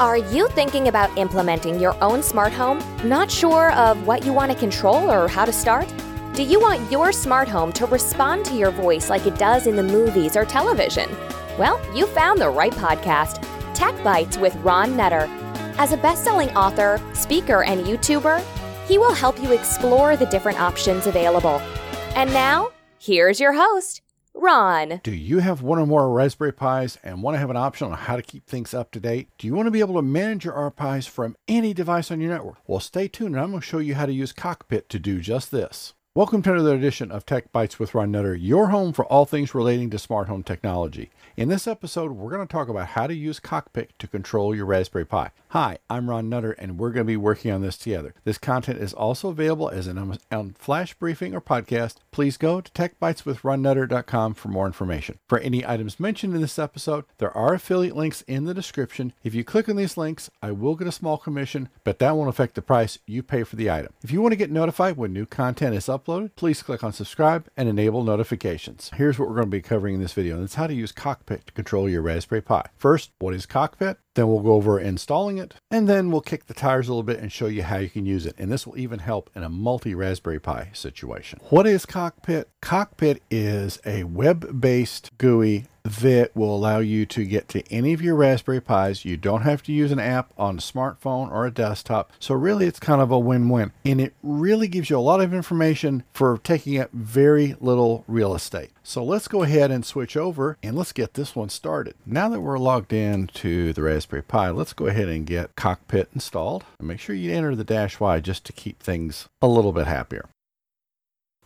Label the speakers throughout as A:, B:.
A: Are you thinking about implementing your own smart home? Not sure of what you want to control or how to start? Do you want your smart home to respond to your voice like it does in the movies or television? Well, you found the right podcast TechBytes with Ron Nutter. As a best selling author, speaker, and YouTuber, he will help you explore the different options available. And now, here's your host, Ron.
B: Do you have one or more Raspberry Pis and want to have an option on how to keep things up to date? Do you want to be able to manage your RPis from any device on your network? Well, stay tuned and I'm going to show you how to use Cockpit to do just this. Welcome to another edition of TechBytes with Ron Nutter, your home for all things relating to smart home technology. In this episode, we're going to talk about how to use Cockpit to control your Raspberry Pi. Hi, I'm Ron Nutter, and we're going to be working on this together. This content is also available as an um, flash briefing or podcast. Please go to techbyteswithronnutter.com for more information. For any items mentioned in this episode, there are affiliate links in the description. If you click on these links, I will get a small commission, but that won't affect the price you pay for the item. If you want to get notified when new content is uploaded, please click on subscribe and enable notifications. Here's what we're going to be covering in this video, and it's how to use Cockpit Cockpit to control your Raspberry Pi. First, what is Cockpit? Then we'll go over installing it, and then we'll kick the tires a little bit and show you how you can use it. And this will even help in a multi Raspberry Pi situation. What is Cockpit? Cockpit is a web based GUI that will allow you to get to any of your Raspberry Pis. You don't have to use an app on a smartphone or a desktop. So, really, it's kind of a win win. And it really gives you a lot of information for taking up very little real estate. So, let's go ahead and switch over and let's get this one started. Now that we're logged in to the Raspberry Pi, let's go ahead and get Cockpit installed. Make sure you enter the dash Y just to keep things a little bit happier.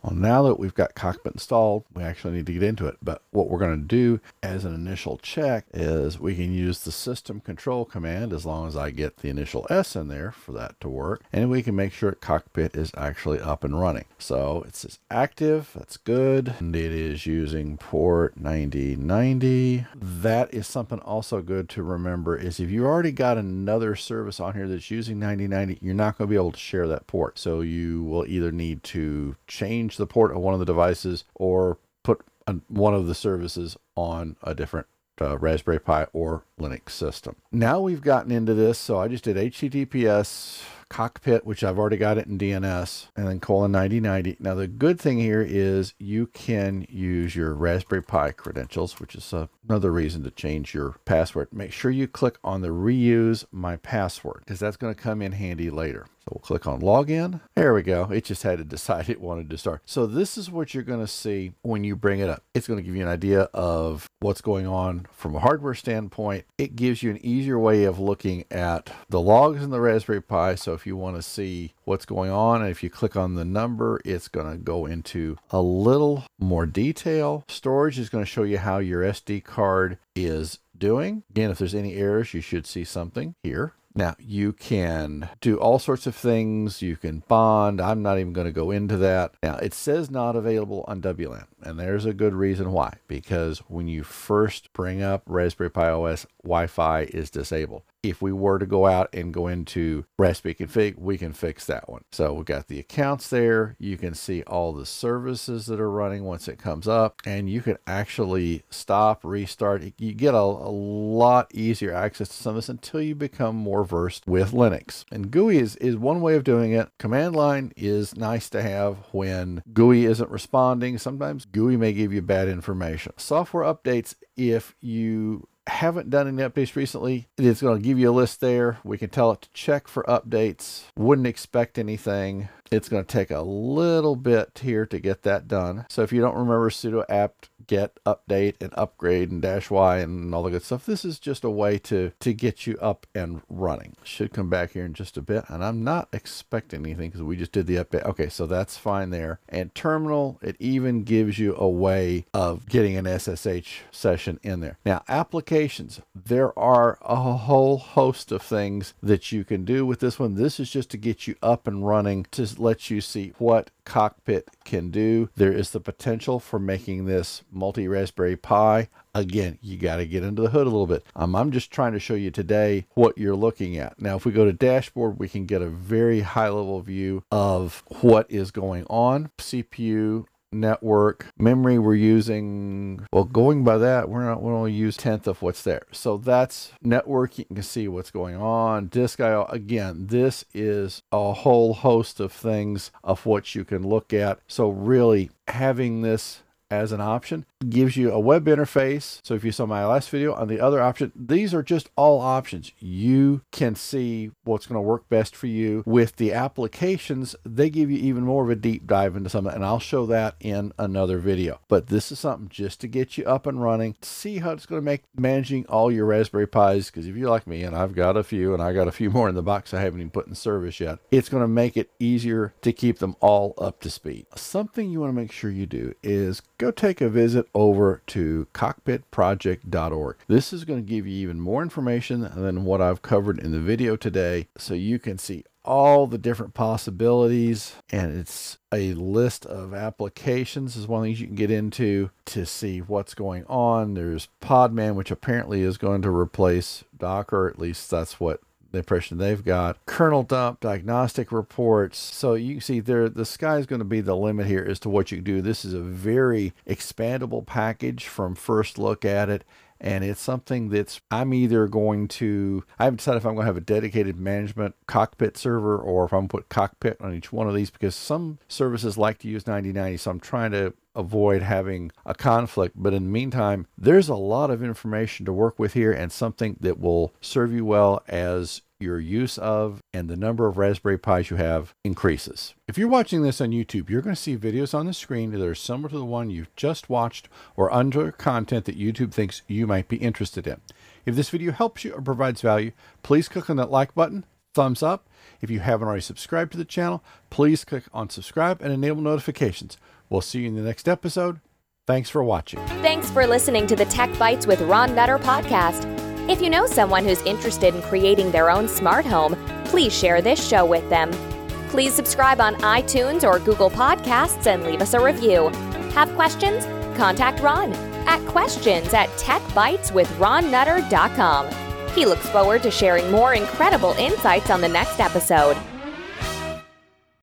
B: Well, now that we've got Cockpit installed, we actually need to get into it. But what we're going to do as an initial check is we can use the system control command as long as I get the initial S in there for that to work. And we can make sure Cockpit is actually up and running. So it says active, that's good. And it is using port 9090. That is something also good to remember is if you already got another service on here that's using 9090, you're not going to be able to share that port. So you will either need to change change the port of one of the devices or put a, one of the services on a different uh, Raspberry Pi or Linux system. Now we've gotten into this, so I just did HTTPS cockpit, which I've already got it in DNS, and then colon 9090. Now, the good thing here is you can use your Raspberry Pi credentials, which is another reason to change your password. Make sure you click on the reuse my password because that's going to come in handy later. So we'll click on login. There we go. It just had to decide it wanted to start. So this is what you're going to see when you bring it up. It's going to give you an idea of what's going on from a hardware standpoint. It gives you an easier way of looking at the logs in the Raspberry Pi. So if you want to see what's going on, and if you click on the number, it's going to go into a little more detail. Storage is going to show you how your SD card is doing. Again, if there's any errors, you should see something here. Now, you can do all sorts of things. You can bond. I'm not even going to go into that. Now, it says not available on WLAN, and there's a good reason why. Because when you first bring up Raspberry Pi OS, Wi Fi is disabled if we were to go out and go into Raspberry Config, we can fix that one. So we've got the accounts there. You can see all the services that are running once it comes up, and you can actually stop, restart. You get a, a lot easier access to some of this until you become more versed with Linux. And GUI is, is one way of doing it. Command line is nice to have when GUI isn't responding. Sometimes GUI may give you bad information. Software updates, if you haven't done any updates recently, it's going to give you a list there. We can tell it to check for updates. Wouldn't expect anything. It's going to take a little bit here to get that done. So if you don't remember sudo apt get update and upgrade and dash y and all the good stuff, this is just a way to to get you up and running. Should come back here in just a bit, and I'm not expecting anything because we just did the update. Okay, so that's fine there. And terminal, it even gives you a way of getting an SSH session in there. Now applications, there are a whole host of things that you can do with this one. This is just to get you up and running to let you see what cockpit can do. There is the potential for making this multi Raspberry Pi. Again, you got to get into the hood a little bit. Um, I'm just trying to show you today what you're looking at. Now, if we go to dashboard, we can get a very high level view of what is going on. CPU network. Memory we're using, well, going by that, we're not, we only use tenth of what's there. So that's network. You can see what's going on. Disk I/O. Again, this is a whole host of things of what you can look at. So really having this as an option gives you a web interface. So if you saw my last video on the other option, these are just all options. You can see what's going to work best for you. With the applications, they give you even more of a deep dive into something, and I'll show that in another video. But this is something just to get you up and running, see how it's going to make managing all your Raspberry Pis, because if you're like me, and I've got a few, and I got a few more in the box I haven't even put in service yet, it's going to make it easier to keep them all up to speed. Something you want to make sure you do is go take a visit over to cockpitproject.org. This is going to give you even more information than what I've covered in the video today so you can see all the different possibilities and it's a list of applications is one of the things you can get into to see what's going on there's podman which apparently is going to replace docker at least that's what the impression they've got. Kernel dump, diagnostic reports. So you can see there, the sky is going to be the limit here as to what you can do. This is a very expandable package from first look at it. And it's something that's, I'm either going to, I haven't decided if I'm going to have a dedicated management cockpit server or if I'm going to put cockpit on each one of these because some services like to use 9090. So I'm trying to avoid having a conflict. But in the meantime, there's a lot of information to work with here and something that will serve you well as your use of and the number of Raspberry Pis you have increases. If you're watching this on YouTube, you're going to see videos on the screen that are similar to the one you've just watched or under content that YouTube thinks you might be interested in. If this video helps you or provides value, please click on that like button, thumbs up. If you haven't already subscribed to the channel, please click on subscribe and enable notifications. We'll see you in the next episode. Thanks for watching.
A: Thanks for listening to the TechBytes with Ron Nutter podcast. If you know someone who's interested in creating their own smart home, please share this show with them. Please subscribe on iTunes or Google Podcasts and leave us a review. Have questions? Contact Ron at questions at techbyteswithronnutter.com. He looks forward to sharing more incredible insights on the next episode.